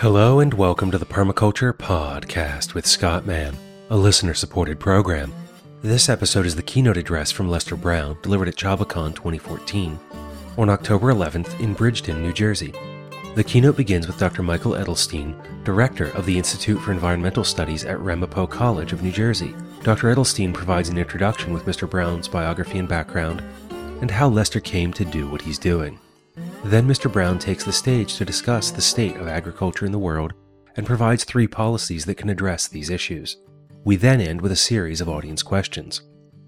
Hello and welcome to the Permaculture Podcast with Scott Mann, a listener supported program. This episode is the keynote address from Lester Brown delivered at CHABACON 2014 on October 11th in Bridgeton, New Jersey. The keynote begins with Dr. Michael Edelstein, director of the Institute for Environmental Studies at Ramapo College of New Jersey. Dr. Edelstein provides an introduction with Mr. Brown's biography and background and how Lester came to do what he's doing. Then Mr. Brown takes the stage to discuss the state of agriculture in the world and provides three policies that can address these issues. We then end with a series of audience questions.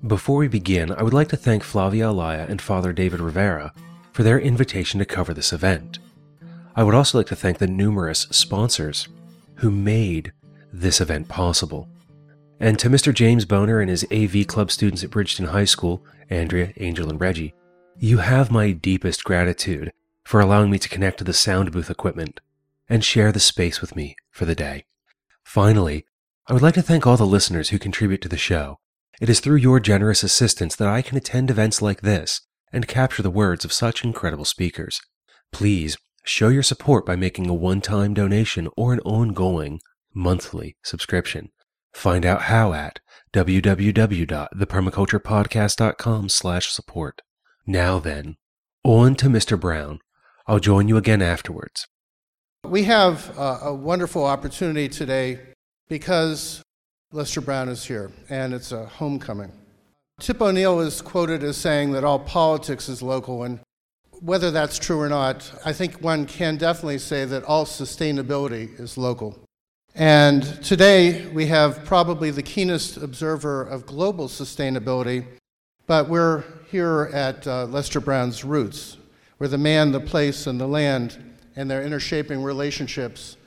Before we begin, I would like to thank Flavia Alaya and Father David Rivera for their invitation to cover this event. I would also like to thank the numerous sponsors who made this event possible. And to Mr. James Boner and his AV Club students at Bridgeton High School, Andrea, Angel, and Reggi, you have my deepest gratitude for allowing me to connect to the sound booth equipment and share the space with me for the day. Finally, I would like to thank all the listeners who contribute to the show. It is through your generous assistance that I can attend events like this and capture the words of such incredible speakers. Please show your support by making a one-time donation or an ongoing monthly subscription. Find out how at www.thepermaculturepodcast.com slash support. Now then, on to Mr. Brown. I'll join you again afterwards. We have uh, a wonderful opportunity today because Lester Brown is here, and it's a homecoming. Tip O'Neill is quoted as saying that all politics is local, and whether that's true or not, I think one can definitely say that all sustainability is local. And today we have probably the keenest observer of global sustainability, but we're here at uh, Lester Brown's roots where the man, the place, and the land and their intershaping relationships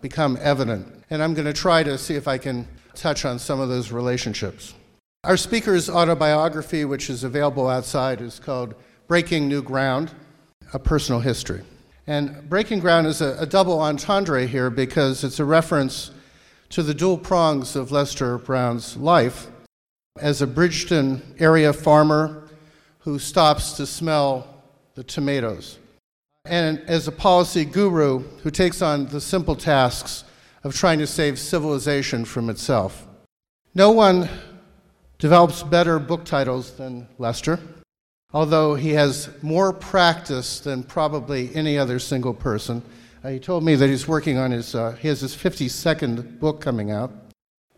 become evident. And I'm going to try to see if I can touch on some of those relationships. Our speaker's autobiography, which is available outside, is called Breaking New Ground A Personal History. And Breaking Ground is a, a double entendre here because it's a reference to the dual prongs of Lester Brown's life as a Bridgeton area farmer who stops to smell the tomatoes. And as a policy guru who takes on the simple tasks of trying to save civilization from itself. No one develops better book titles than Lester, although he has more practice than probably any other single person. Uh, he told me that he's working on his, uh, he has his 52nd book coming out.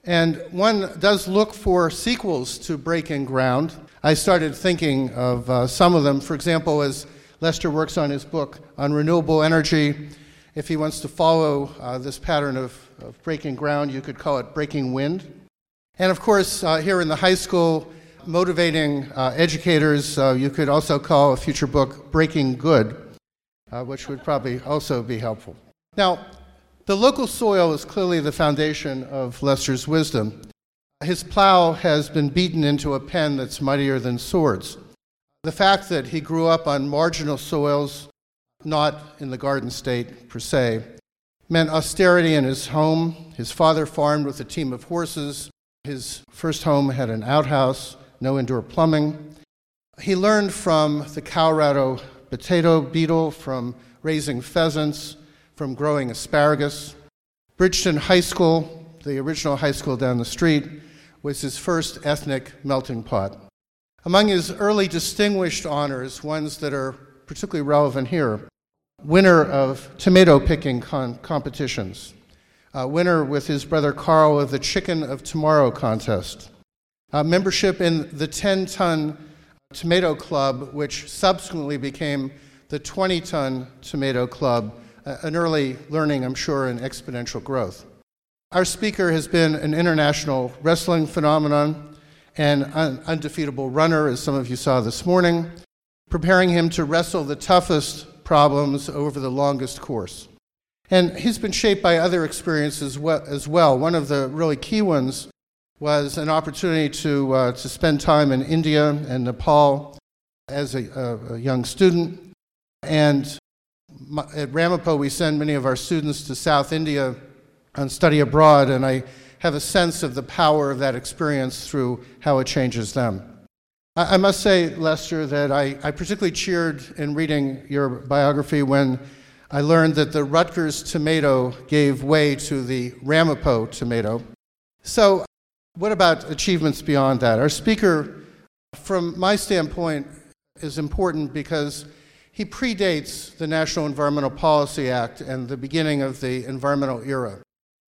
And one does look for sequels to Breaking Ground. I started thinking of uh, some of them. For example, as Lester works on his book on renewable energy, if he wants to follow uh, this pattern of, of, breaking ground, you could call it breaking wind. And of course, uh, here in the high school, motivating uh, educators, uh, you could also call a future book Breaking Good, uh, which would probably also be helpful. Now, the local soil is clearly the foundation of Lester's wisdom. His plow has been beaten into a pen that's mightier than swords. The fact that he grew up on marginal soils, not in the Garden State per se, meant austerity in his home. His father farmed with a team of horses. His first home had an outhouse, no indoor plumbing. He learned from the Colorado potato beetle, from raising pheasants, from growing asparagus. Bridgeton High School, the original high school down the street, was his first ethnic melting pot. Among his early distinguished honors, ones that are particularly relevant here, winner of tomato picking con- competitions, uh, winner with his brother Carl of the Chicken of Tomorrow contest, uh, membership in the 10 ton tomato club, which subsequently became the 20 ton tomato club, uh, an early learning, I'm sure, in exponential growth. Our speaker has been an international wrestling phenomenon and an undefeatable runner, as some of you saw this morning, preparing him to wrestle the toughest problems over the longest course. And he's been shaped by other experiences as well. One of the really key ones was an opportunity to, uh, to spend time in India and Nepal as a, a, a young student. And at Ramapo, we send many of our students to South India on study abroad, and I have a sense of the power of that experience through how it changes them. I, I must say, Lester, that I, I particularly cheered in reading your biography when I learned that the Rutgers tomato gave way to the Ramapo tomato. So, what about achievements beyond that? Our speaker, from my standpoint, is important because he predates the National Environmental Policy Act and the beginning of the environmental era.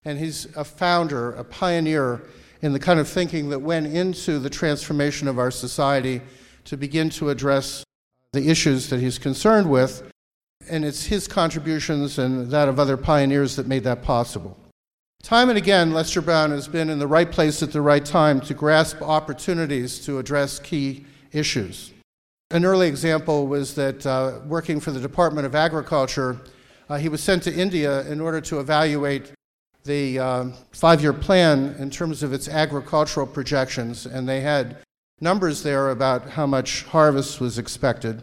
And he's a founder, a pioneer in the kind of thinking that went into the transformation of our society to begin to address the issues that he's concerned with. And it's his contributions and that of other pioneers that made that possible. Time and again, Lester Brown has been in the right place at the right time to grasp opportunities to address key issues. An early example was that uh, working for the Department of Agriculture, uh, he was sent to India in order to evaluate the uh, five year plan in terms of its agricultural projections, and they had numbers there about how much harvest was expected.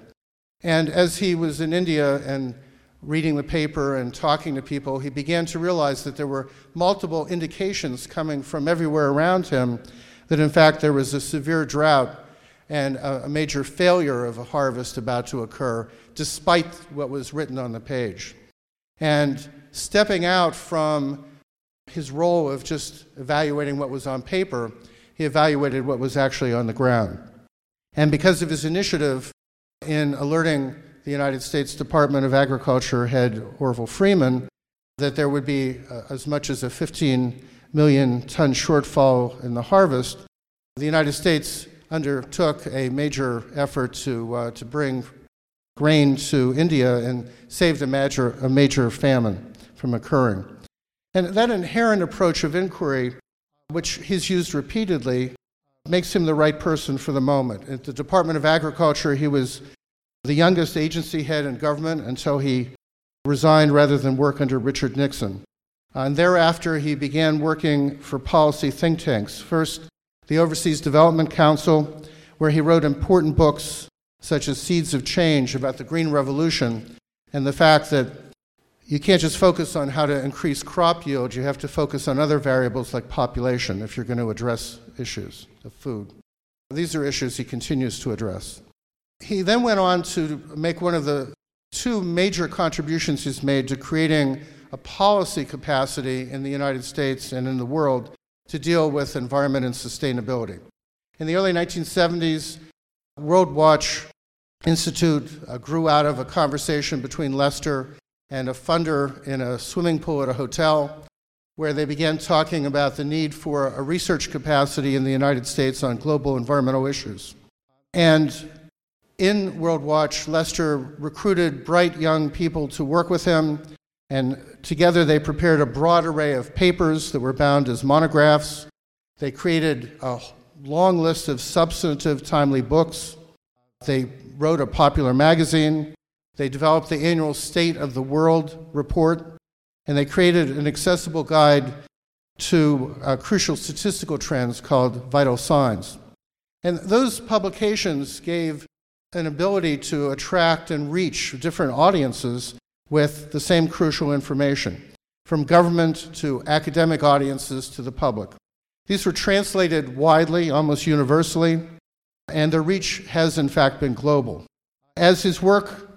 And as he was in India and reading the paper and talking to people, he began to realize that there were multiple indications coming from everywhere around him that, in fact, there was a severe drought and a, a major failure of a harvest about to occur, despite what was written on the page. And stepping out from his role of just evaluating what was on paper, he evaluated what was actually on the ground. And because of his initiative in alerting the United States Department of Agriculture head Orville Freeman that there would be uh, as much as a 15 million ton shortfall in the harvest, the United States undertook a major effort to, uh, to bring grain to India and saved a major, a major famine from occurring. And that inherent approach of inquiry, which he's used repeatedly, makes him the right person for the moment. At the Department of Agriculture, he was the youngest agency head in government until he resigned rather than work under Richard Nixon. And thereafter, he began working for policy think tanks. First, the Overseas Development Council, where he wrote important books such as Seeds of Change about the Green Revolution and the fact that you can't just focus on how to increase crop yield, you have to focus on other variables like population if you're going to address issues of food. These are issues he continues to address. He then went on to make one of the two major contributions he's made to creating a policy capacity in the United States and in the world to deal with environment and sustainability. In the early 1970s, Worldwatch Institute uh, grew out of a conversation between Lester and a funder in a swimming pool at a hotel where they began talking about the need for a research capacity in the United States on global environmental issues. And in Worldwatch, Lester recruited bright young people to work with him, and together they prepared a broad array of papers that were bound as monographs. They created a long list of substantive, timely books. They wrote a popular magazine. They developed the annual State of the World report, and they created an accessible guide to uh, crucial statistical trends called Vital Signs. And those publications gave an ability to attract and reach different audiences with the same crucial information, from government to academic audiences to the public. These were translated widely, almost universally, and their reach has in fact been global. As his work,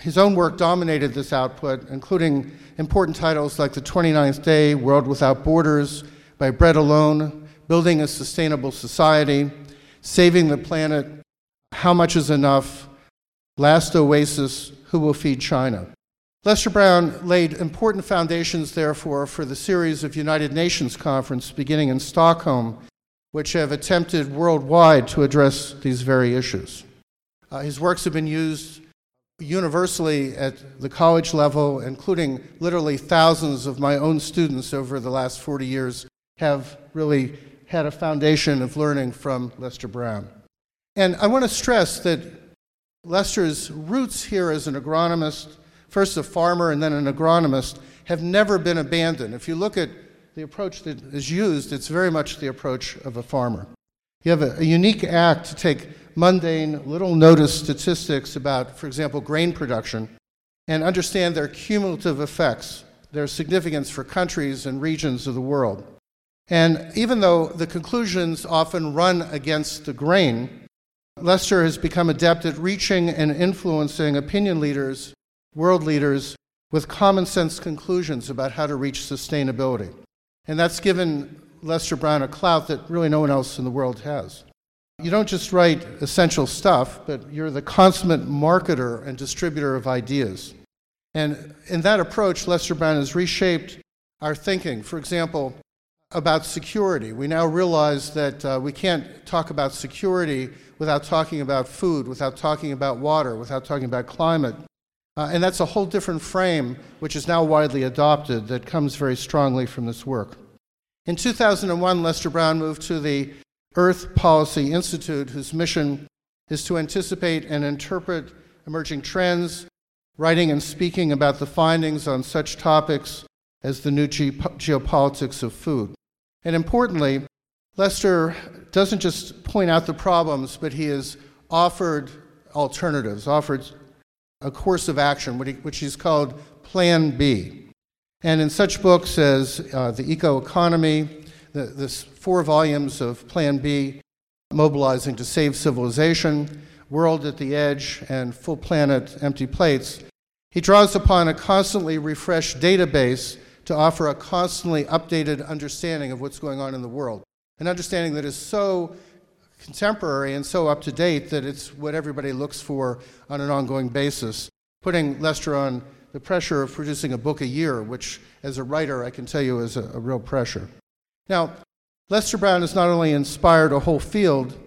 his own work dominated this output, including important titles like The 29th Day, World Without Borders, By Bread Alone, Building a Sustainable Society, Saving the Planet, how much is enough? Last oasis, who will feed China? Lester Brown laid important foundations, therefore, for the series of United Nations conferences beginning in Stockholm, which have attempted worldwide to address these very issues. Uh, his works have been used universally at the college level, including literally thousands of my own students over the last 40 years have really had a foundation of learning from Lester Brown. And I want to stress that Lester's roots here as an agronomist, first a farmer and then an agronomist, have never been abandoned. If you look at the approach that is used, it's very much the approach of a farmer. You have a, a unique act to take mundane, little noticed statistics about, for example, grain production, and understand their cumulative effects, their significance for countries and regions of the world. And even though the conclusions often run against the grain, Lester has become adept at reaching and influencing opinion leaders, world leaders, with common sense conclusions about how to reach sustainability. And that's given Lester Brown a clout that really no one else in the world has. You don't just write essential stuff, but you're the consummate marketer and distributor of ideas. And in that approach, Lester Brown has reshaped our thinking. For example, about security. We now realize that uh, we can't talk about security without talking about food, without talking about water, without talking about climate. Uh, and that's a whole different frame, which is now widely adopted, that comes very strongly from this work. In 2001, Lester Brown moved to the Earth Policy Institute, whose mission is to anticipate and interpret emerging trends, writing and speaking about the findings on such topics as the new ge- geopolitics of food. And importantly, Lester doesn't just point out the problems, but he has offered alternatives, offered a course of action, which he's called Plan B. And in such books as uh, The Eco Economy, the, this four volumes of Plan B, Mobilizing to Save Civilization, World at the Edge, and Full Planet Empty Plates, he draws upon a constantly refreshed database to offer a constantly updated understanding of what's going on in the world. An understanding that is so contemporary and so up to date that it's what everybody looks for on an ongoing basis, putting Lester on the pressure of producing a book a year, which, as a writer, I can tell you is a, a real pressure. Now, Lester Brown has not only inspired a whole field,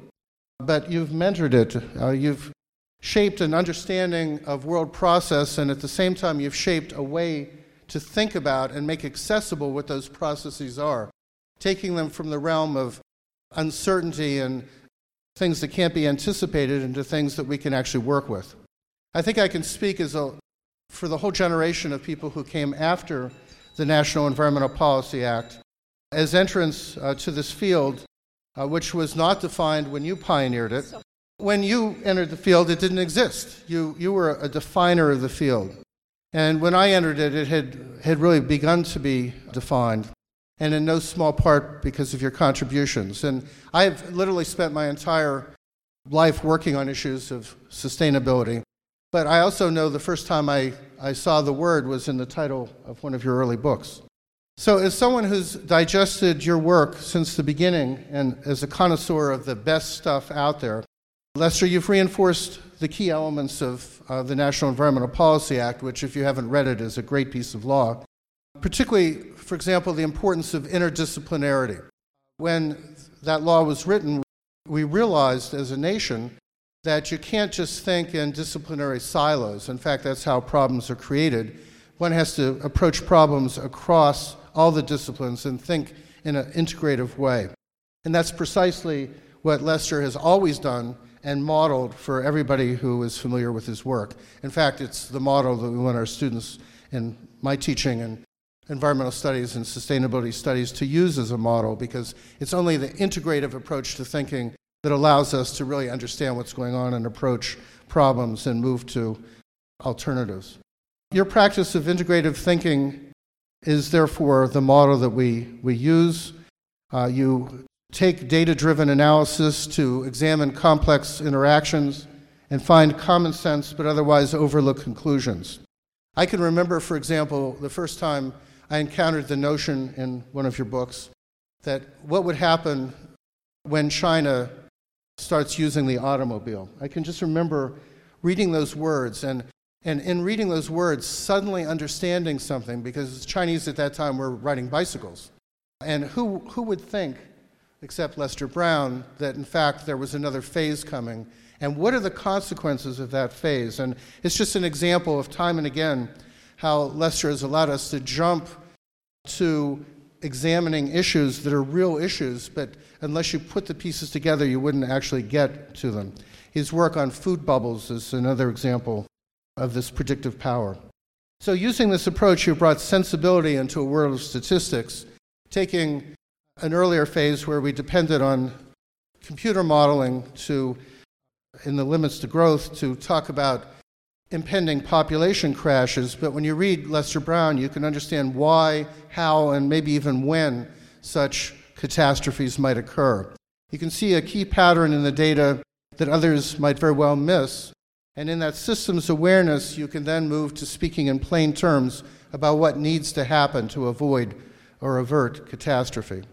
but you've mentored it. Uh, you've shaped an understanding of world process, and at the same time, you've shaped a way to think about and make accessible what those processes are, taking them from the realm of uncertainty and things that can't be anticipated into things that we can actually work with. I think I can speak as a, for the whole generation of people who came after the National Environmental Policy Act as entrance uh, to this field, uh, which was not defined when you pioneered it. When you entered the field, it didn't exist. You, you were a definer of the field. And when I entered it, it had, had really begun to be defined, and in no small part because of your contributions. And I've literally spent my entire life working on issues of sustainability. But I also know the first time I, I saw the word was in the title of one of your early books. So, as someone who's digested your work since the beginning and as a connoisseur of the best stuff out there, Lester, you've reinforced the key elements of uh, the National Environmental Policy Act, which, if you haven't read it, is a great piece of law. Particularly, for example, the importance of interdisciplinarity. When that law was written, we realized as a nation that you can't just think in disciplinary silos. In fact, that's how problems are created. One has to approach problems across all the disciplines and think in an integrative way. And that's precisely what Lester has always done and modeled for everybody who is familiar with his work. In fact, it's the model that we want our students in my teaching and environmental studies and sustainability studies to use as a model because it's only the integrative approach to thinking that allows us to really understand what's going on and approach problems and move to alternatives. Your practice of integrative thinking is therefore the model that we, we use. Uh, you take data driven analysis to examine complex interactions and find common sense but otherwise overlook conclusions. I can remember, for example, the first time I encountered the notion in one of your books that what would happen when China starts using the automobile. I can just remember reading those words and, and in reading those words, suddenly understanding something because Chinese at that time were riding bicycles. And who, who would think except Lester Brown, that in fact there was another phase coming. And what are the consequences of that phase? And it's just an example of time and again how Lester has allowed us to jump to examining issues that are real issues, but unless you put the pieces together, you wouldn't actually get to them. His work on food bubbles is another example of this predictive power. So, using this approach, you brought sensibility into a world of statistics, taking an earlier phase where we depended on computer modeling to, in the limits to growth, to talk about impending population crashes. But when you read Lester Brown, you can understand why, how, and maybe even when such catastrophes might occur. You can see a key pattern in the data that others might very well miss. And in that systems awareness, you can then move to speaking in plain terms about what needs to happen to avoid or avert catastrophe.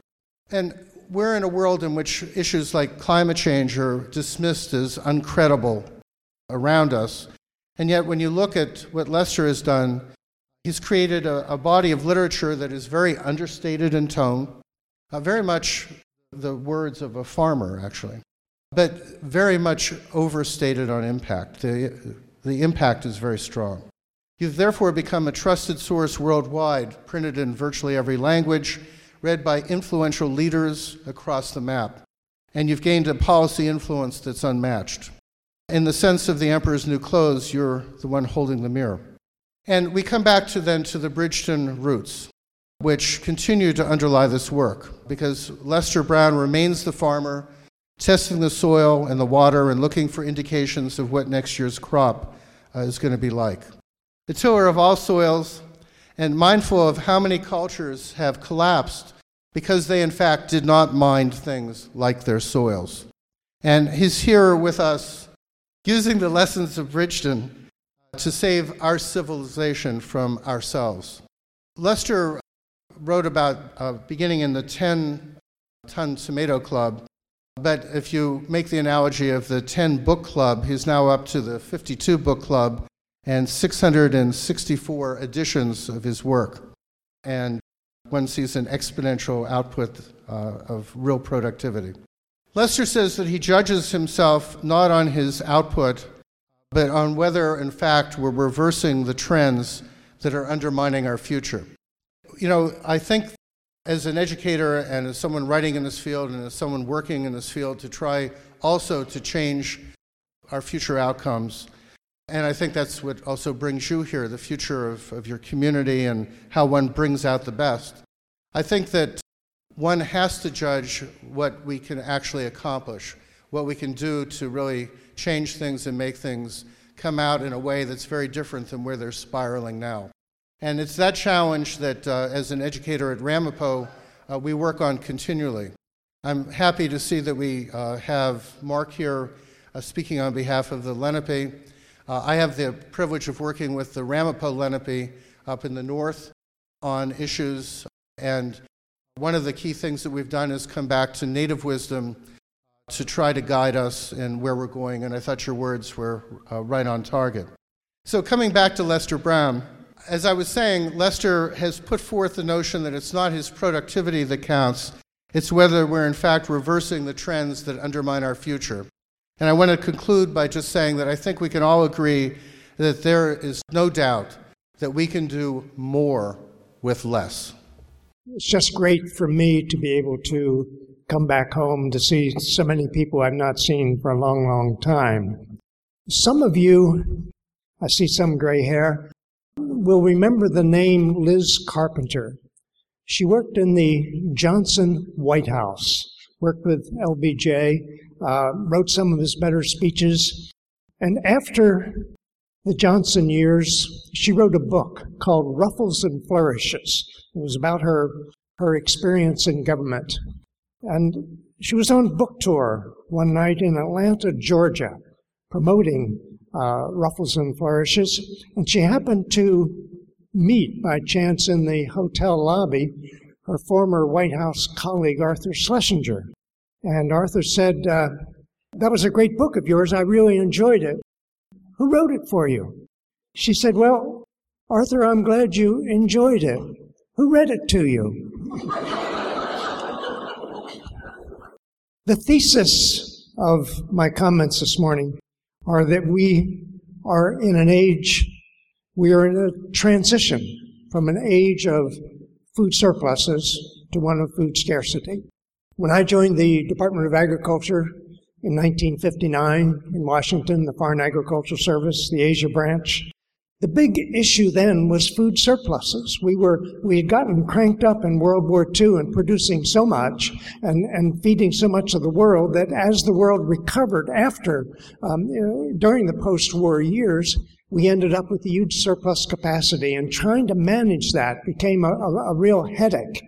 And we're in a world in which issues like climate change are dismissed as uncredible around us. And yet, when you look at what Lester has done, he's created a, a body of literature that is very understated in tone, uh, very much the words of a farmer, actually, but very much overstated on impact. The, the impact is very strong. You've therefore become a trusted source worldwide, printed in virtually every language, read by influential leaders across the map. And you've gained a policy influence that's unmatched. In the sense of the emperor's new clothes, you're the one holding the mirror. And we come back to then to the Bridgeton roots, which continue to underlie this work, because Lester Brown remains the farmer, testing the soil and the water and looking for indications of what next year's crop uh, is going to be like. The tiller of all soils, and mindful of how many cultures have collapsed because they, in fact, did not mind things like their soils. And he's here with us using the lessons of Bridgeton to save our civilization from ourselves. Lester wrote about uh, beginning in the 10 ton tomato club, but if you make the analogy of the 10 book club, he's now up to the 52 book club and 664 editions of his work. And one sees an exponential output uh, of real productivity. Lester says that he judges himself not on his output, but on whether, in fact, we're reversing the trends that are undermining our future. You know, I think as an educator and as someone writing in this field and as someone working in this field to try also to change our future outcomes. And I think that's what also brings you here the future of, of your community and how one brings out the best. I think that one has to judge what we can actually accomplish, what we can do to really change things and make things come out in a way that's very different than where they're spiraling now. And it's that challenge that, uh, as an educator at Ramapo, uh, we work on continually. I'm happy to see that we uh, have Mark here uh, speaking on behalf of the Lenape. Uh, I have the privilege of working with the Ramapo Lenape up in the north on issues, and one of the key things that we've done is come back to native wisdom to try to guide us in where we're going, and I thought your words were uh, right on target. So, coming back to Lester Brown, as I was saying, Lester has put forth the notion that it's not his productivity that counts, it's whether we're in fact reversing the trends that undermine our future. And I want to conclude by just saying that I think we can all agree that there is no doubt that we can do more with less it's just great for me to be able to come back home to see so many people I've not seen for a long, long time. Some of you, I see some gray hair, will remember the name Liz Carpenter. She worked in the Johnson White House, worked with LBJ, uh, wrote some of his better speeches. And after the Johnson years, she wrote a book called Ruffles and Flourishes. It was about her, her experience in government. And she was on book tour one night in Atlanta, Georgia, promoting uh, Ruffles and Flourishes. And she happened to meet by chance in the hotel lobby her former White House colleague, Arthur Schlesinger. And Arthur said, uh, That was a great book of yours. I really enjoyed it. Who wrote it for you? She said, Well, Arthur, I'm glad you enjoyed it. Who read it to you? the thesis of my comments this morning are that we are in an age, we are in a transition from an age of food surpluses to one of food scarcity. When I joined the Department of Agriculture in 1959 in Washington, the Foreign Agricultural Service, the Asia branch, the big issue then was food surpluses. We were we had gotten cranked up in World War II and producing so much and, and feeding so much of the world that as the world recovered after um, during the post-war years, we ended up with a huge surplus capacity, and trying to manage that became a, a, a real headache.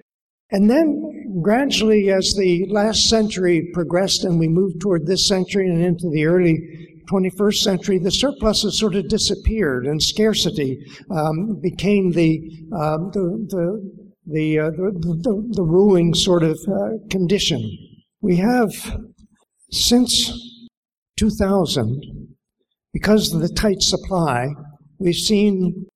And then gradually, as the last century progressed and we moved toward this century and into the early 21st century, the surpluses sort of disappeared and scarcity um, became the, uh, the, the, the, uh, the, the, ruling sort of uh, condition. We have, since 2000, because of the tight supply, we've seen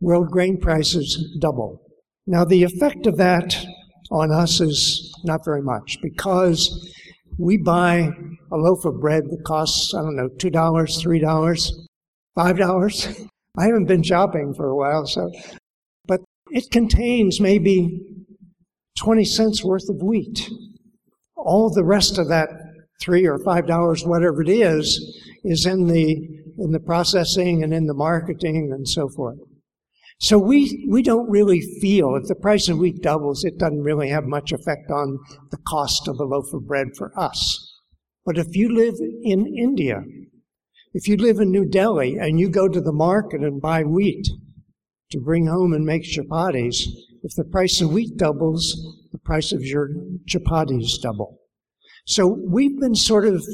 world grain prices double. Now, the effect of that on us is not very much because we buy a loaf of bread that costs, I don't know, $2, $3, $5. I haven't been shopping for a while, so, but it contains maybe 20 cents worth of wheat. All the rest of that three or five dollars, whatever it is, is in the in the processing and in the marketing and so forth. So we, we don't really feel, if the price of wheat doubles, it doesn't really have much effect on the cost of a loaf of bread for us. But if you live in India, if you live in New Delhi and you go to the market and buy wheat to bring home and make chapatis, if the price of wheat doubles, the price of your chapatis double. So we've been sort of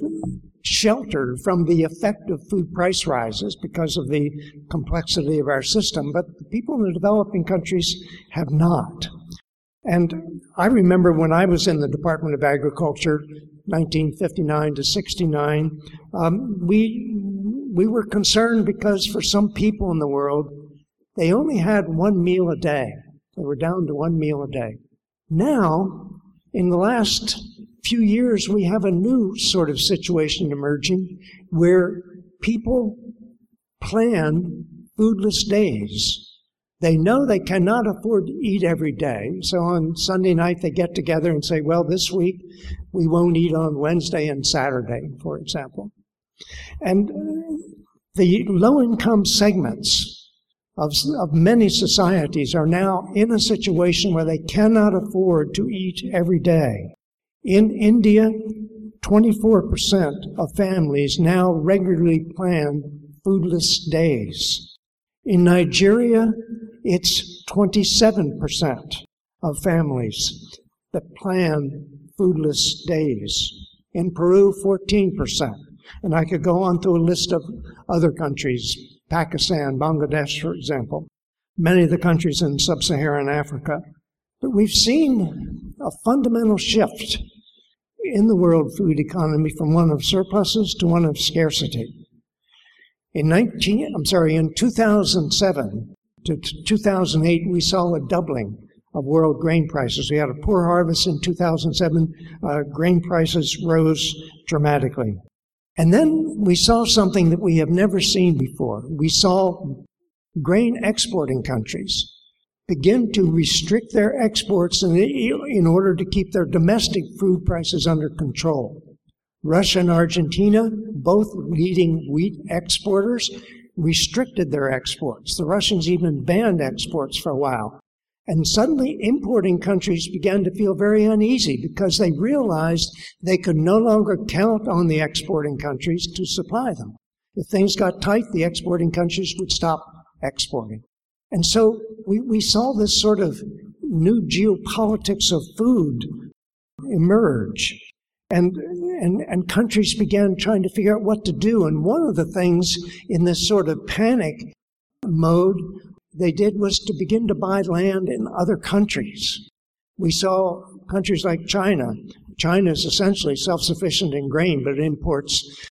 sheltered from the effect of food price rises because of the complexity of our system, but the people in the developing countries have not. And I remember when I was in the Department of Agriculture, 1959 to 69, um, we, we were concerned because for some people in the world, they only had one meal a day. They were down to one meal a day. Now, in the last few years, we have a new sort of situation emerging where people plan foodless days. They know they cannot afford to eat every day. So on Sunday night, they get together and say, well, this week we won't eat on Wednesday and Saturday, for example. And the low income segments of, of many societies are now in a situation where they cannot afford to eat every day. In India, 24% of families now regularly plan foodless days. In Nigeria, it's 27% of families that plan foodless days. In Peru, 14%. And I could go on to a list of other countries, Pakistan, Bangladesh, for example, many of the countries in sub Saharan Africa. But we've seen a fundamental shift in the world food economy from one of surpluses to one of scarcity. In 19, I'm sorry, in 2007 to 2008, we saw a doubling of world grain prices. We had a poor harvest in 2007. Uh, grain prices rose dramatically. And then we saw something that we have never seen before. We saw grain exporting countries begin to restrict their exports in, in order to keep their domestic food prices under control. Russia and Argentina, both leading wheat exporters, restricted their exports. The Russians even banned exports for a while. And suddenly, importing countries began to feel very uneasy because they realized they could no longer count on the exporting countries to supply them. If things got tight, the exporting countries would stop exporting. And so we, we saw this sort of new geopolitics of food emerge. And, and, and countries began trying to figure out what to do. And one of the things in this sort of panic mode they did was to begin to buy land in other countries. We saw countries like China. China is essentially self sufficient in grain, but it imports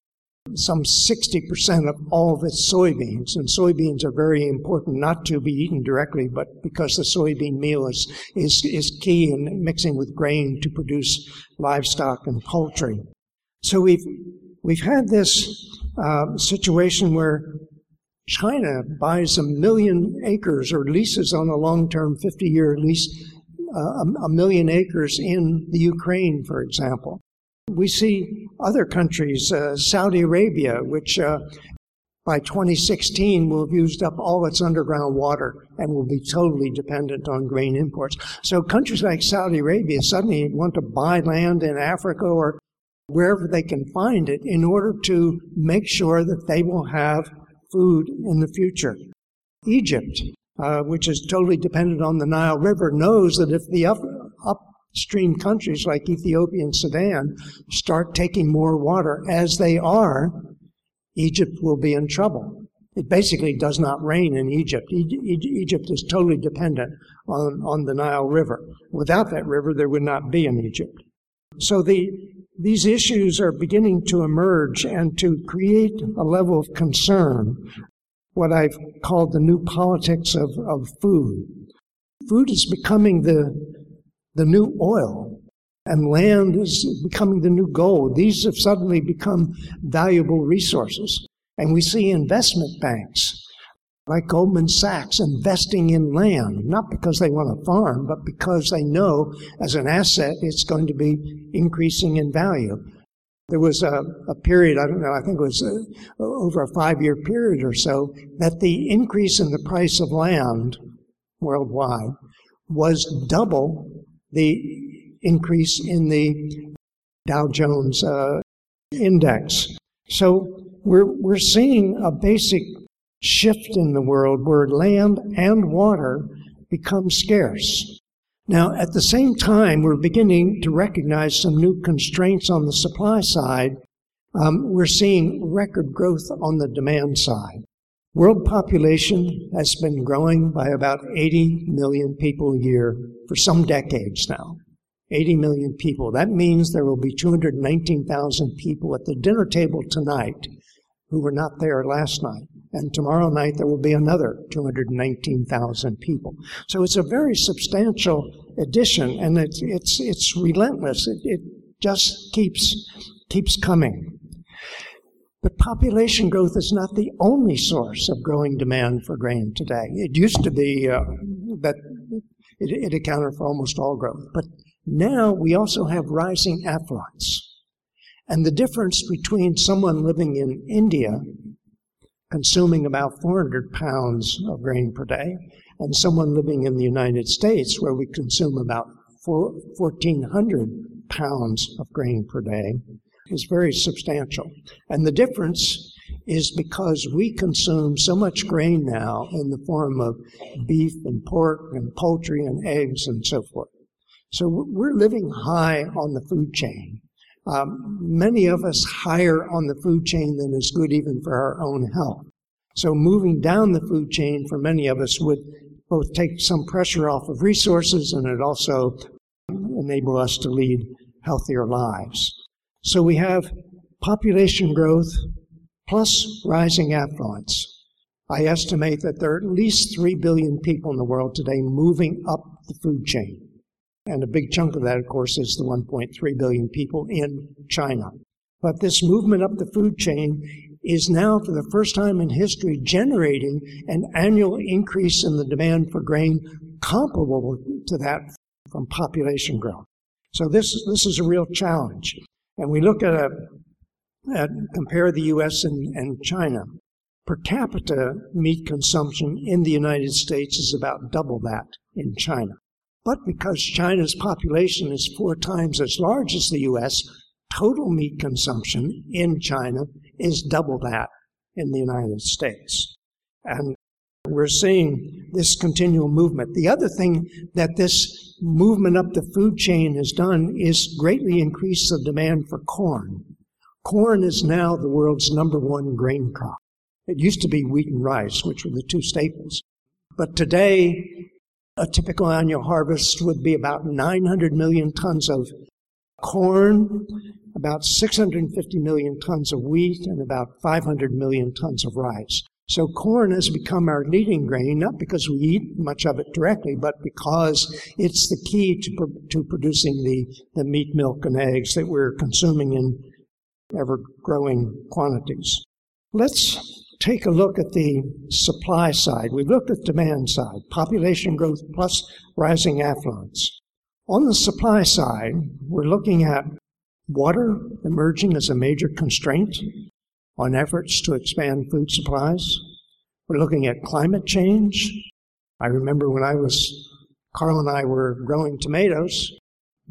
some 60% of all of soybeans. And soybeans are very important not to be eaten directly, but because the soybean meal is, is, is key in mixing with grain to produce livestock and poultry. So we've, we've had this uh, situation where China buys a million acres or leases on a long term 50 year lease uh, a million acres in the Ukraine, for example. We see other countries, uh, Saudi Arabia, which uh, by 2016 will have used up all its underground water and will be totally dependent on grain imports. So countries like Saudi Arabia suddenly want to buy land in Africa or wherever they can find it in order to make sure that they will have food in the future. Egypt, uh, which is totally dependent on the Nile River, knows that if the up, up upstream countries like Ethiopia and Sudan start taking more water, as they are, Egypt will be in trouble. It basically does not rain in Egypt. Egypt is totally dependent on, on the Nile River. Without that river, there would not be an Egypt. So the, these issues are beginning to emerge and to create a level of concern, what I've called the new politics of, of food. Food is becoming the, the new oil, and land is becoming the new gold. These have suddenly become valuable resources. And we see investment banks like Goldman Sachs investing in land, not because they want to farm, but because they know as an asset it's going to be increasing in value. There was a, a period, I don't know, I think it was a, uh, over a five year period or so, that the increase in the price of land worldwide was double the increase in the Dow Jones uh, index. So we're, we're seeing a basic shift in the world where land and water become scarce. Now, at the same time, we're beginning to recognize some new constraints on the supply side. Um, we're seeing record growth on the demand side. World population has been growing by about 80 million people a year for some decades now. 80 million people. That means there will be 219,000 people at the dinner table tonight who were not there last night. And tomorrow night there will be another 219,000 people. So it's a very substantial addition, and it's it's it's relentless. It, it just keeps keeps coming. But population growth is not the only source of growing demand for grain today. It used to be uh, that it, it accounted for almost all growth, but now we also have rising affluence. And the difference between someone living in India consuming about 400 pounds of grain per day and someone living in the United States where we consume about 1,400 pounds of grain per day is very substantial. And the difference is because we consume so much grain now in the form of beef and pork and poultry and eggs and so forth. So we're living high on the food chain. Um, many of us higher on the food chain than is good even for our own health. So moving down the food chain for many of us would both take some pressure off of resources and it also enable us to lead healthier lives. So we have population growth plus rising affluence. I estimate that there are at least 3 billion people in the world today moving up the food chain. And a big chunk of that, of course, is the 1.3 billion people in China. But this movement up the food chain is now, for the first time in history, generating an annual increase in the demand for grain comparable to that from population growth. So this, this is a real challenge. And we look at, a, at compare the U.S. and, and China. Per capita meat consumption in the United States is about double that in China. But because China's population is four times as large as the U.S., total meat consumption in China is double that in the United States. And we're seeing this continual movement. The other thing that this movement up the food chain has done is greatly increase the demand for corn. Corn is now the world's number one grain crop. It used to be wheat and rice, which were the two staples. But today, a typical annual harvest would be about 900 million tons of corn, about 650 million tons of wheat, and about 500 million tons of rice. So corn has become our leading grain, not because we eat much of it directly, but because it's the key to, to producing the, the meat, milk, and eggs that we're consuming in ever growing quantities. Let's take a look at the supply side. We've looked at demand side, population growth plus rising affluence. On the supply side, we're looking at water emerging as a major constraint on efforts to expand food supplies. We're looking at climate change. I remember when I was, Carl and I were growing tomatoes,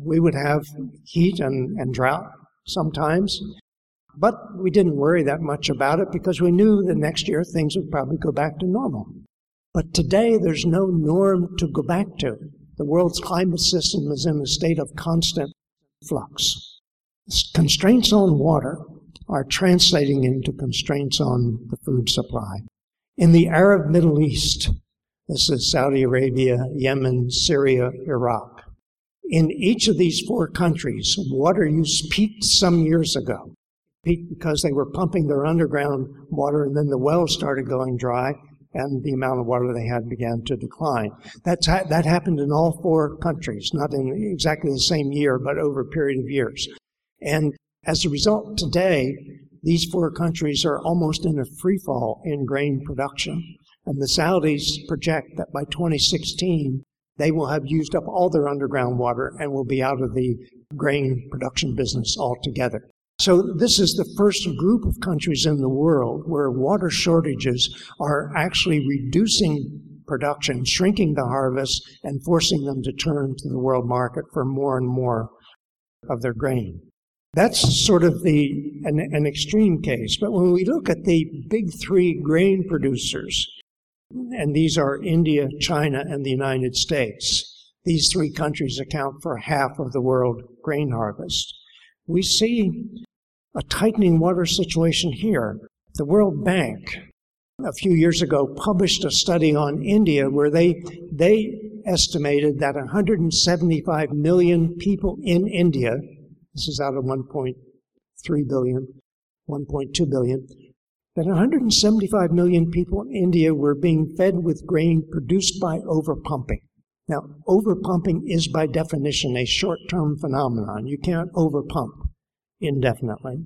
we would have heat and, and drought sometimes. But we didn't worry that much about it because we knew the next year things would probably go back to normal. But today there's no norm to go back to. The world's climate system is in a state of constant flux. Constraints on water are translating into constraints on the food supply. In the Arab Middle East, this is Saudi Arabia, Yemen, Syria, Iraq. In each of these four countries, water use peaked some years ago. Peaked because they were pumping their underground water and then the wells started going dry and the amount of water they had began to decline. That's ha- that happened in all four countries, not in exactly the same year, but over a period of years. And as a result, today, these four countries are almost in a free fall in grain production. And the Saudis project that by 2016, they will have used up all their underground water and will be out of the grain production business altogether. So this is the first group of countries in the world where water shortages are actually reducing production, shrinking the harvest, and forcing them to turn to the world market for more and more of their grain. That's sort of the an, an extreme case. But when we look at the big three grain producers, and these are India, China, and the United States, these three countries account for half of the world grain harvest. We see a tightening water situation here. The World Bank a few years ago published a study on India where they they estimated that 175 million people in India, this is out of 1.3 billion, 1.2 billion, that 175 million people in India were being fed with grain produced by overpumping. Now, overpumping is by definition a short term phenomenon. You can't overpump indefinitely.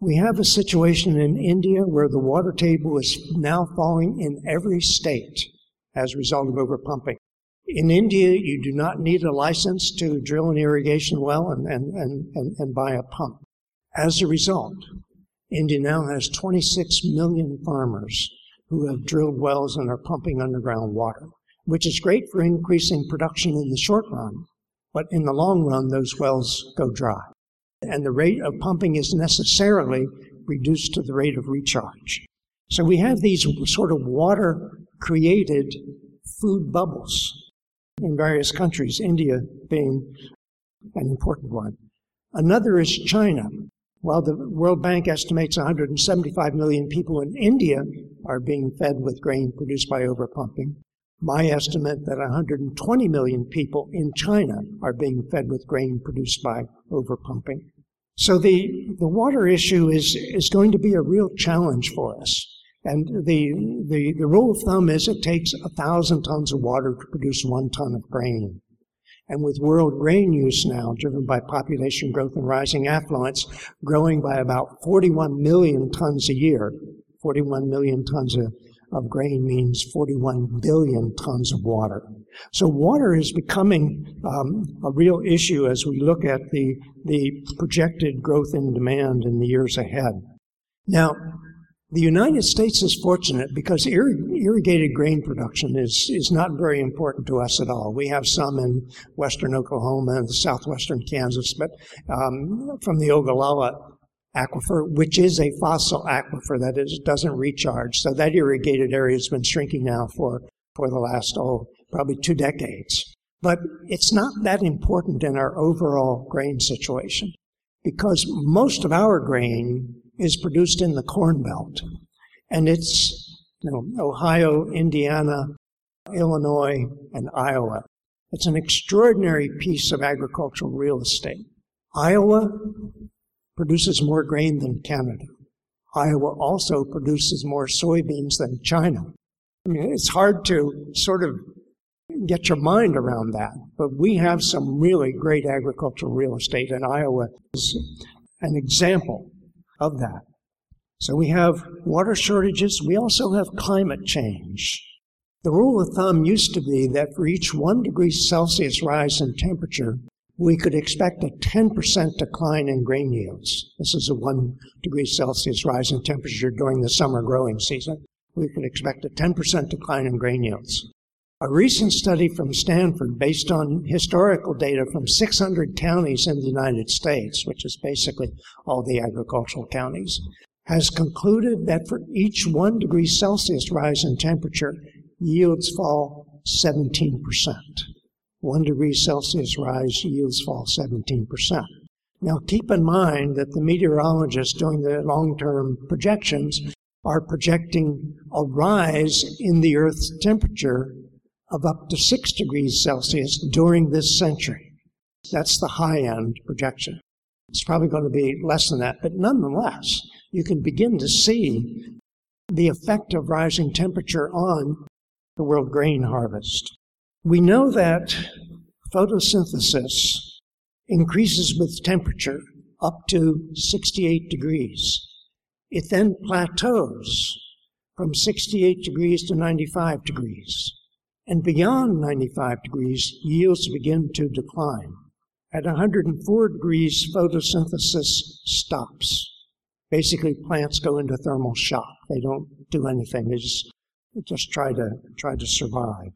We have a situation in India where the water table is now falling in every state as a result of overpumping. In India, you do not need a license to drill an irrigation well and, and, and, and, and buy a pump. As a result, India now has 26 million farmers who have drilled wells and are pumping underground water, which is great for increasing production in the short run, but in the long run, those wells go dry and the rate of pumping is necessarily reduced to the rate of recharge. So we have these sort of water created food bubbles in various countries, India being an important one. Another is China. While the World Bank estimates 175 million people in India are being fed with grain produced by overpumping, my estimate that 120 million people in China are being fed with grain produced by overpumping. So the, the water issue is, is going to be a real challenge for us. And the, the, the rule of thumb is it takes a thousand tons of water to produce one ton of grain. And with world grain use now, driven by population growth and rising affluence, growing by about 41 million tons a year, 41 million tons of, of grain means 41 billion tons of water. So water is becoming um, a real issue as we look at the, the projected growth in demand in the years ahead. Now, the United States is fortunate because irrigated grain production is, is not very important to us at all. We have some in western Oklahoma and southwestern Kansas, but um, from the Ogallala aquifer, which is a fossil aquifer that is, doesn't recharge. So that irrigated area has been shrinking now for, for the last, oh, probably two decades. But it's not that important in our overall grain situation because most of our grain is produced in the Corn Belt. And it's you know, Ohio, Indiana, Illinois, and Iowa. It's an extraordinary piece of agricultural real estate. Iowa produces more grain than Canada. Iowa also produces more soybeans than China. I mean, it's hard to sort of get your mind around that. But we have some really great agricultural real estate, and Iowa is an example of that. So we have water shortages. We also have climate change. The rule of thumb used to be that for each one degree Celsius rise in temperature, we could expect a 10% decline in grain yields. This is a one degree Celsius rise in temperature during the summer growing season. We could expect a 10% decline in grain yields. A recent study from Stanford, based on historical data from 600 counties in the United States, which is basically all the agricultural counties, has concluded that for each one degree Celsius rise in temperature, yields fall 17%. One degree Celsius rise, yields fall 17%. Now, keep in mind that the meteorologists doing the long term projections are projecting a rise in the Earth's temperature of up to 6 degrees Celsius during this century. That's the high end projection. It's probably going to be less than that, but nonetheless, you can begin to see the effect of rising temperature on the world grain harvest. We know that photosynthesis increases with temperature up to 68 degrees. It then plateaus from 68 degrees to 95 degrees. And beyond 95 degrees, yields begin to decline. At 104 degrees, photosynthesis stops. Basically, plants go into thermal shock. They don't do anything. They just, just try to try to survive.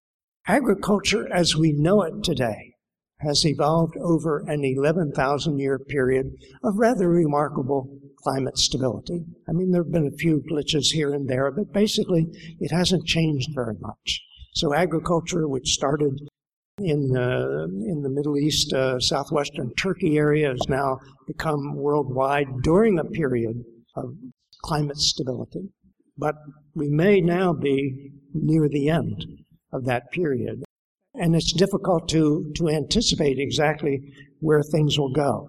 Agriculture as we know it today has evolved over an 11,000 year period of rather remarkable climate stability. I mean, there have been a few glitches here and there, but basically it hasn't changed very much. So agriculture, which started in uh, in the Middle East, uh, southwestern Turkey area, has now become worldwide during a period of climate stability. But we may now be near the end of that period. And it's difficult to, to anticipate exactly where things will go.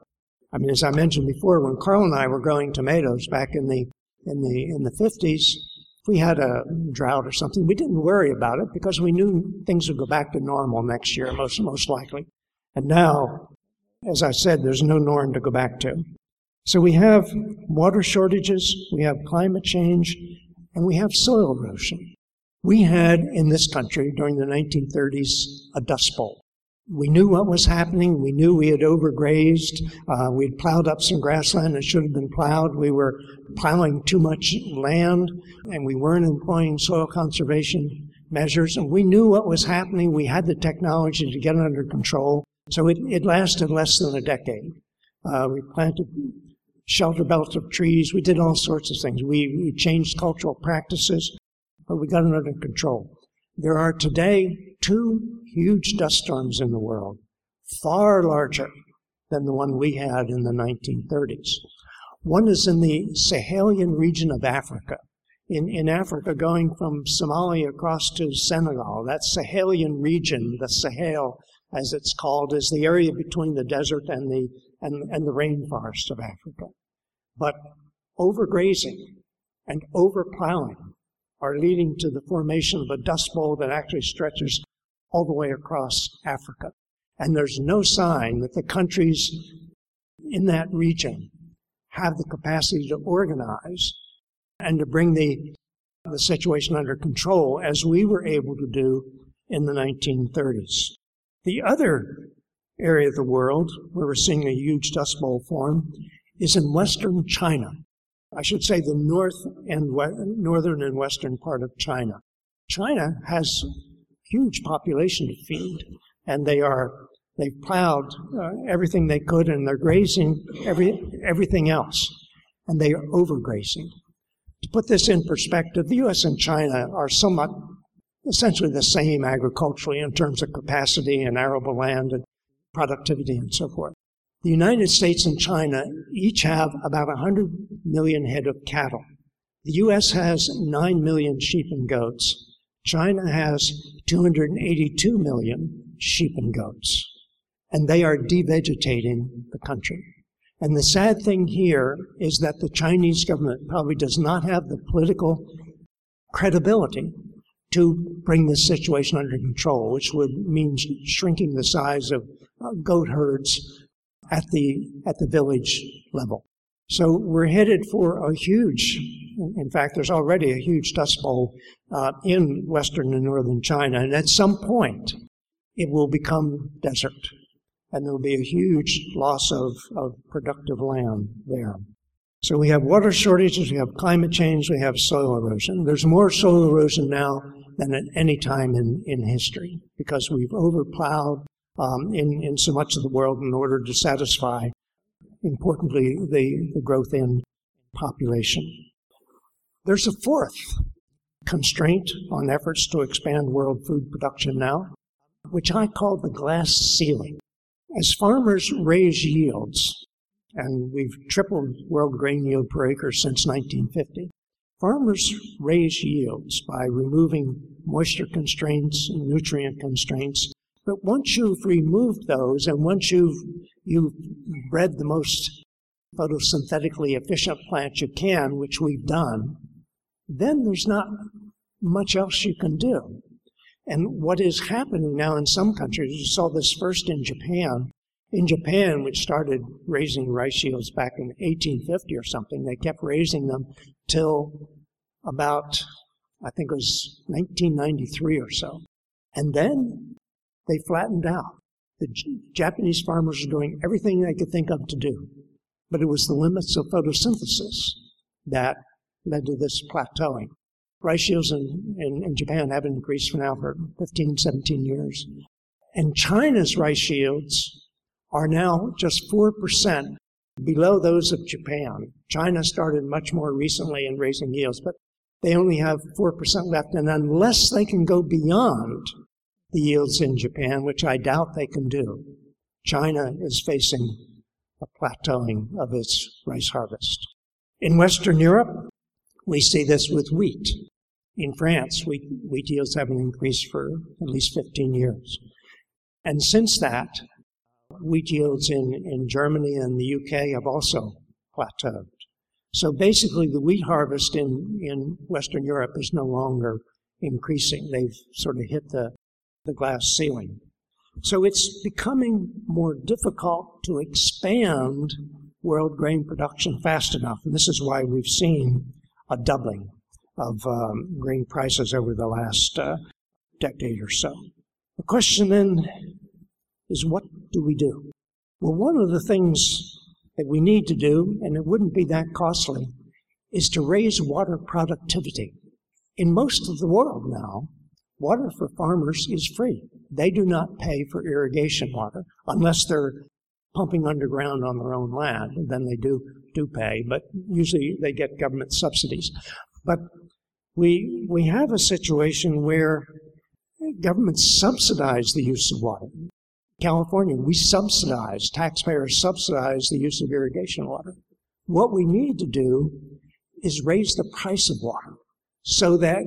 I mean, as I mentioned before, when Carl and I were growing tomatoes back in the in the in the fifties, if we had a drought or something, we didn't worry about it because we knew things would go back to normal next year, most most likely. And now, as I said, there's no norm to go back to. So we have water shortages, we have climate change, and we have soil erosion. We had in this country during the 1930s a dust bowl. We knew what was happening. We knew we had overgrazed. Uh, we had plowed up some grassland that should have been plowed. We were plowing too much land, and we weren't employing soil conservation measures. And we knew what was happening. We had the technology to get it under control. So it, it lasted less than a decade. Uh, we planted shelter belts of trees. We did all sorts of things. We, we changed cultural practices but we got it under control. There are today two huge dust storms in the world, far larger than the one we had in the 1930s. One is in the Sahelian region of Africa. In, in Africa, going from Somalia across to Senegal, that Sahelian region, the Sahel as it's called, is the area between the desert and the, and, and the rainforest of Africa. But overgrazing and overplowing are leading to the formation of a dust bowl that actually stretches all the way across Africa. And there's no sign that the countries in that region have the capacity to organize and to bring the, the situation under control as we were able to do in the 1930s. The other area of the world where we're seeing a huge dust bowl form is in western China. I should say the north and we- northern and western part of China. China has huge population to feed, and they are they've plowed uh, everything they could, and they're grazing every everything else, and they are overgrazing. To put this in perspective, the U.S. and China are somewhat essentially the same agriculturally in terms of capacity and arable land and productivity and so forth. The United States and China each have about 100 million head of cattle. The U.S. has 9 million sheep and goats. China has 282 million sheep and goats. And they are devegetating the country. And the sad thing here is that the Chinese government probably does not have the political credibility to bring this situation under control, which would mean shrinking the size of goat herds at the at the village level. So we're headed for a huge, in fact, there's already a huge dust bowl uh, in western and northern China, and at some point it will become desert, and there will be a huge loss of, of productive land there. So we have water shortages, we have climate change, we have soil erosion. There's more soil erosion now than at any time in, in history because we've overplowed, um, in, in so much of the world in order to satisfy, importantly, the, the growth in population. There's a fourth constraint on efforts to expand world food production now, which I call the glass ceiling. As farmers raise yields and we've tripled world grain yield per acre since 1950. Farmers raise yields by removing moisture constraints and nutrient constraints. But once you've removed those and once you've, you've bred the most photosynthetically efficient plants you can, which we've done, then there's not much else you can do. And what is happening now in some countries, you saw this first in Japan. In Japan, which started raising rice yields back in 1850 or something, they kept raising them till about, I think it was 1993 or so. And then they flattened out. The Japanese farmers were doing everything they could think of to do, but it was the limits of photosynthesis that led to this plateauing. Rice yields in, in, in Japan haven't increased for now for 15, 17 years. And China's rice yields are now just 4% below those of Japan. China started much more recently in raising yields, but they only have 4% left. And unless they can go beyond the yields in Japan, which I doubt they can do, China is facing a plateauing of its rice harvest. In Western Europe, we see this with wheat. In France, wheat, wheat yields haven't increased for at least 15 years. And since that, wheat yields in, in Germany and the UK have also plateaued. So basically, the wheat harvest in, in Western Europe is no longer increasing. They've sort of hit the, the glass ceiling. So it's becoming more difficult to expand world grain production fast enough. And this is why we've seen a doubling of um, grain prices over the last uh, decade or so. The question then is what do we do? Well, one of the things that we need to do, and it wouldn't be that costly, is to raise water productivity. In most of the world now, water for farmers is free. They do not pay for irrigation water unless they're pumping underground on their own land. And then they do do pay, but usually they get government subsidies. But we we have a situation where governments subsidize the use of water. California, we subsidize, taxpayers subsidize the use of irrigation water. What we need to do is raise the price of water so that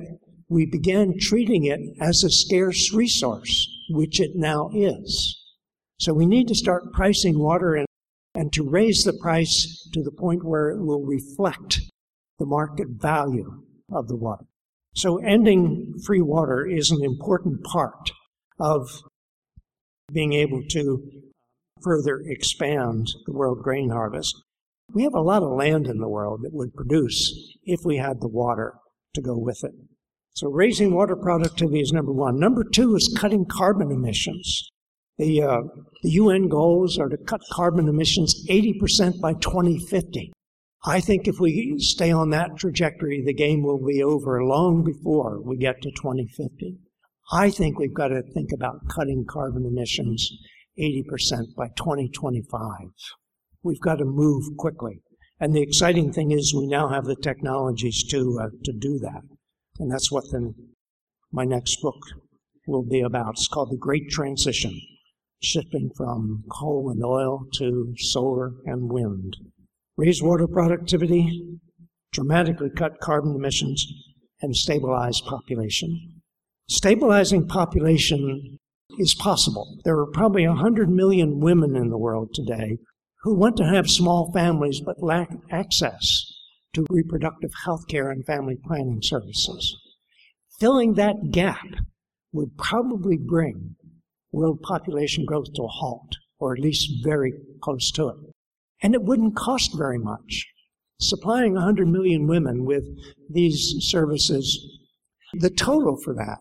we begin treating it as a scarce resource, which it now is. So we need to start pricing water and, and to raise the price to the point where it will reflect the market value of the water. So ending free water is an important part of being able to further expand the world grain harvest. We have a lot of land in the world that would produce if we had the water to go with it. So raising water productivity is number one. Number two is cutting carbon emissions. The, uh, the UN goals are to cut carbon emissions 80% by 2050. I think if we stay on that trajectory, the game will be over long before we get to 2050. I think we've got to think about cutting carbon emissions 80% by 2025. We've got to move quickly. And the exciting thing is we now have the technologies to, uh, to do that. And that's what my next book will be about. It's called The Great Transition, shifting from coal and oil to solar and wind. Raise water productivity, dramatically cut carbon emissions, and stabilize population. Stabilizing population is possible. There are probably 100 million women in the world today who want to have small families but lack access to reproductive health care and family planning services. Filling that gap would probably bring world population growth to a halt, or at least very close to it. And it wouldn't cost very much. Supplying 100 million women with these services, the total for that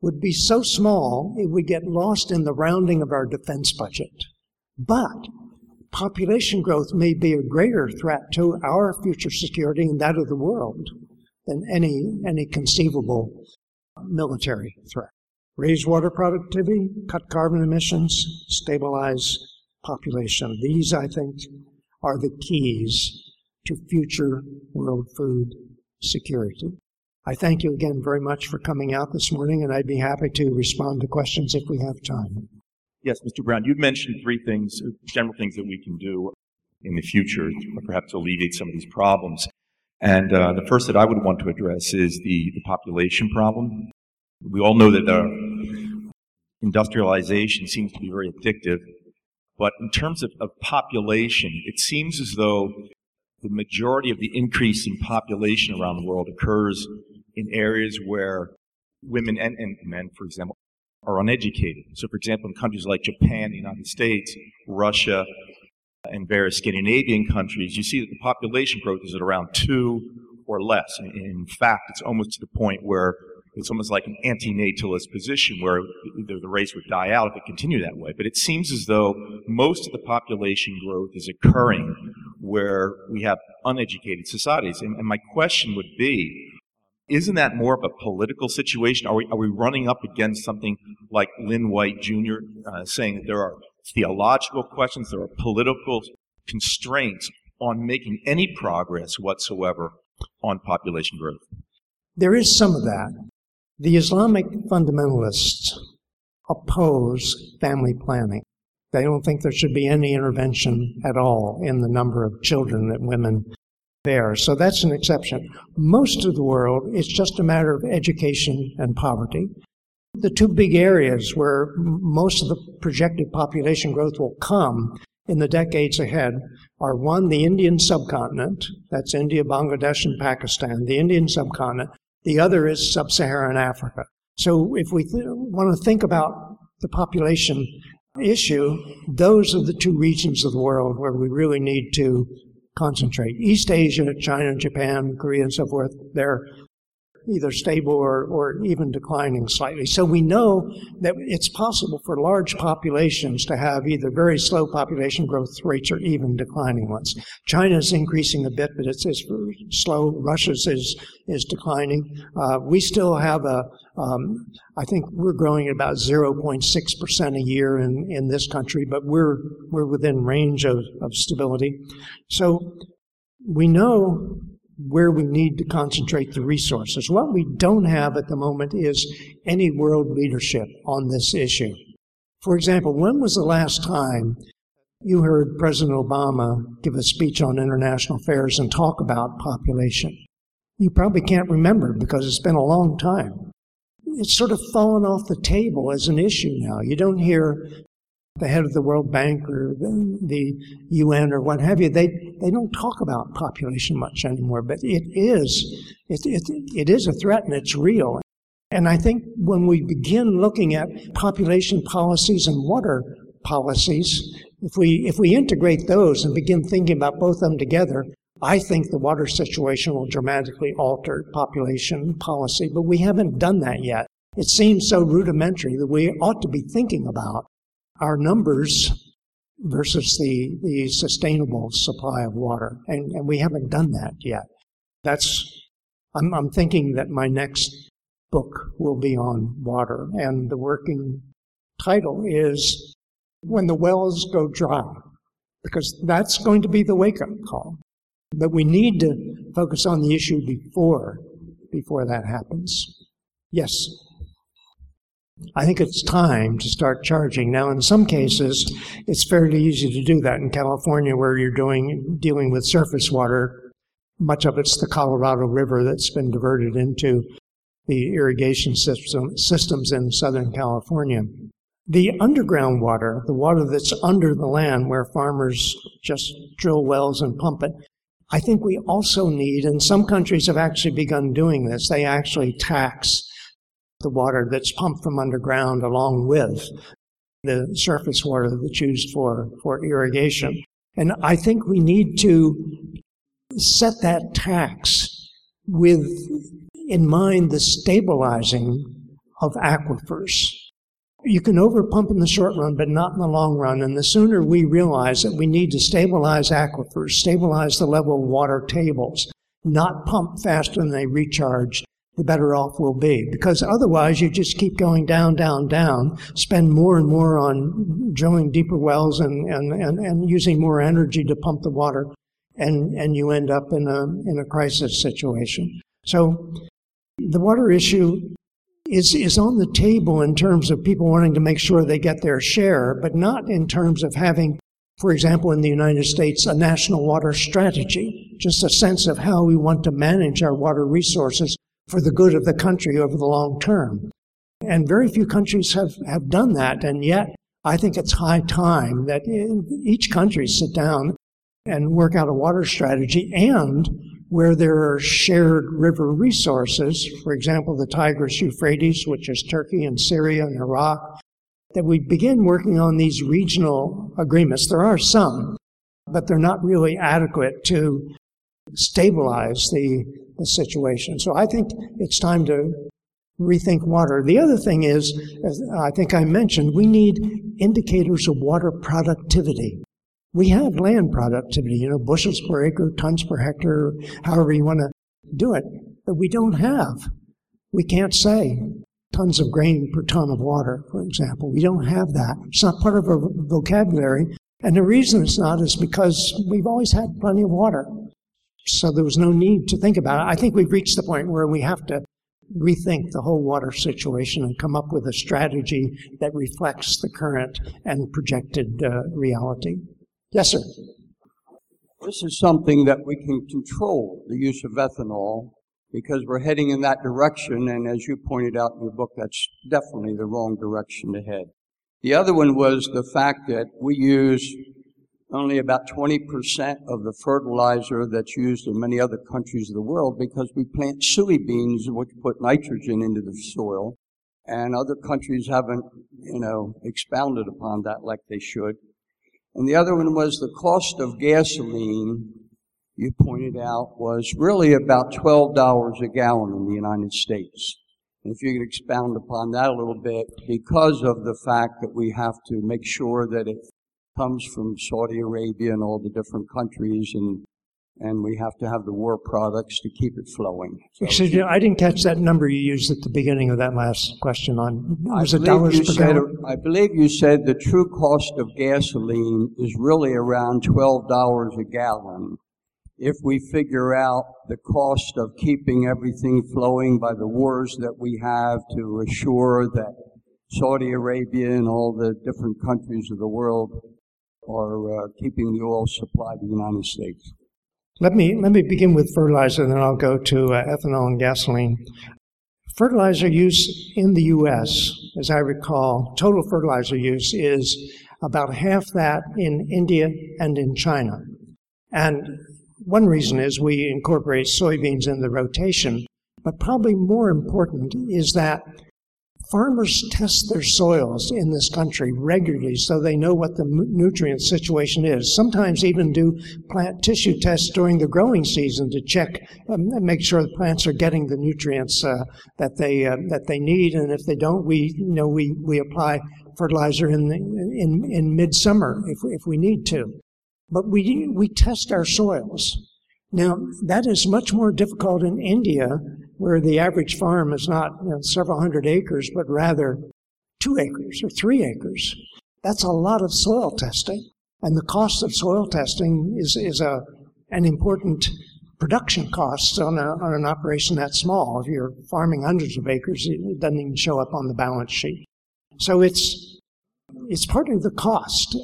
would be so small it would get lost in the rounding of our defense budget. But population growth may be a greater threat to our future security and that of the world than any, any conceivable military threat. Raise water productivity, cut carbon emissions, stabilize population. These, I think, are the keys to future world food security. I thank you again very much for coming out this morning, and I'd be happy to respond to questions if we have time. Yes, Mr. Brown, you've mentioned three things, general things that we can do. in the future, perhaps to alleviate some of these problems. And uh, the first that I would want to address is the, the population problem. We all know that the industrialization seems to be very addictive, but in terms of, of population, it seems as though the majority of the increase in population around the world occurs in areas where women and, and men, for example, are uneducated. So, for example, in countries like Japan, the United States, Russia, and various Scandinavian countries, you see that the population growth is at around two or less. In fact, it's almost to the point where it's almost like an antinatalist position where the race would die out if it continued that way. But it seems as though most of the population growth is occurring where we have uneducated societies. And, and my question would be, isn't that more of a political situation? Are we, are we running up against something like Lynn White Jr. Uh, saying that there are theological questions, there are political constraints on making any progress whatsoever on population growth? There is some of that. The Islamic fundamentalists oppose family planning. They don't think there should be any intervention at all in the number of children that women bear. So that's an exception. Most of the world, it's just a matter of education and poverty. The two big areas where most of the projected population growth will come in the decades ahead are one, the Indian subcontinent, that's India, Bangladesh, and Pakistan, the Indian subcontinent, the other is sub Saharan Africa. So if we th- want to think about the population issue, those are the two regions of the world where we really need to concentrate. East Asia, China, Japan, Korea, and so forth, they're either stable or, or even declining slightly. So we know that it's possible for large populations to have either very slow population growth rates or even declining ones. China's increasing a bit, but it's, it's slow. Russia's is, is declining. Uh, we still have a, um, I think we're growing at about 0.6% a year in, in this country, but we're, we're within range of, of stability. So we know where we need to concentrate the resources. What we don't have at the moment is any world leadership on this issue. For example, when was the last time you heard President Obama give a speech on international affairs and talk about population? You probably can't remember because it's been a long time. It's sort of fallen off the table as an issue now. You don't hear the head of the World Bank or the, the, UN or what have you, they, they don't talk about population much anymore, but it is, it, it, it is a threat and it's real. And I think when we begin looking at population policies and water policies, if we, if we integrate those and begin thinking about both of them together, I think the water situation will dramatically alter population policy, but we haven't done that yet. It seems so rudimentary that we ought to be thinking about our numbers versus the, the sustainable supply of water. And, and we haven't done that yet. That's, I'm, I'm thinking that my next book will be on water. And the working title is When the Wells Go Dry, because that's going to be the wake up call. But we need to focus on the issue before, before that happens. Yes. I think it's time to start charging. Now, in some cases, it's fairly easy to do that. In California, where you're doing dealing with surface water, much of it's the Colorado River that's been diverted into the irrigation system, systems in Southern California. The underground water, the water that's under the land where farmers just drill wells and pump it, I think we also need, and some countries have actually begun doing this, they actually tax the water that's pumped from underground along with the surface water that's used for, for irrigation. And I think we need to set that tax with in mind the stabilizing of aquifers. You can overpump in the short run, but not in the long run. And the sooner we realize that we need to stabilize aquifers, stabilize the level of water tables, not pump faster than they recharge, the better off we'll be. Because otherwise, you just keep going down, down, down, spend more and more on drilling deeper wells and, and, and, and using more energy to pump the water, and, and you end up in a, in a crisis situation. So the water issue is, is on the table in terms of people wanting to make sure they get their share, but not in terms of having for example, in the United States, a national water strategy, just a sense of how we want to manage our water resources for the good of the country over the long term. And very few countries have, have done that, and yet I think it's high time that each country sit down and work out a water strategy and where there are shared river resources, for example, the Tigris Euphrates, which is Turkey and Syria and Iraq, that we begin working on these regional agreements. There are some, but they're not really adequate to stabilize the, the situation. So I think it's time to rethink water. The other thing is, as I think I mentioned, we need indicators of water productivity. We have land productivity, you know, bushels per acre, tons per hectare, however you want to do it, but we don't have. We can't say tons of grain per ton of water, for example. We don't have that. It's not part of our vocabulary. And the reason it's not is because we've always had plenty of water. So there was no need to think about it. I think we've reached the point where we have to rethink the whole water situation and come up with a strategy that reflects the current and projected uh, reality. Yes, sir. This is something that we can control the use of ethanol because we're heading in that direction. And as you pointed out in your book, that's definitely the wrong direction to head. The other one was the fact that we use only about 20% of the fertilizer that's used in many other countries of the world because we plant soybeans which put nitrogen into the soil and other countries haven't, you know, expounded upon that like they should. And the other one was the cost of gasoline you pointed out was really about $12 a gallon in the United States. And if you could expound upon that a little bit, because of the fact that we have to make sure that it comes from Saudi Arabia and all the different countries and and we have to have the war products to keep it flowing. So, Excuse me, I didn't catch that number you used at the beginning of that last question on was it dollars per said, gallon? I believe you said the true cost of gasoline is really around twelve dollars a gallon if we figure out the cost of keeping everything flowing by the wars that we have to assure that Saudi Arabia and all the different countries of the world are uh, keeping the oil supply to the United States. Let me let me begin with fertilizer, and then I'll go to uh, ethanol and gasoline. Fertilizer use in the U.S., as I recall, total fertilizer use is about half that in India and in China. And one reason is we incorporate soybeans in the rotation, but probably more important is that farmers test their soils in this country regularly so they know what the nutrient situation is. Sometimes even do plant tissue tests during the growing season to check um, and make sure the plants are getting the nutrients uh, that they uh, that they need. And if they don't, we you know we we apply fertilizer in the, in in midsummer if if we need to but we, we test our soils. Now, that is much more difficult in India, where the average farm is not you know, several hundred acres, but rather two acres or three acres. That's a lot of soil testing. And the cost of soil testing is, is a, an important production cost on, a, on an operation that small. If you're farming hundreds of acres, it doesn't even show up on the balance sheet. So it's, it's part of the cost.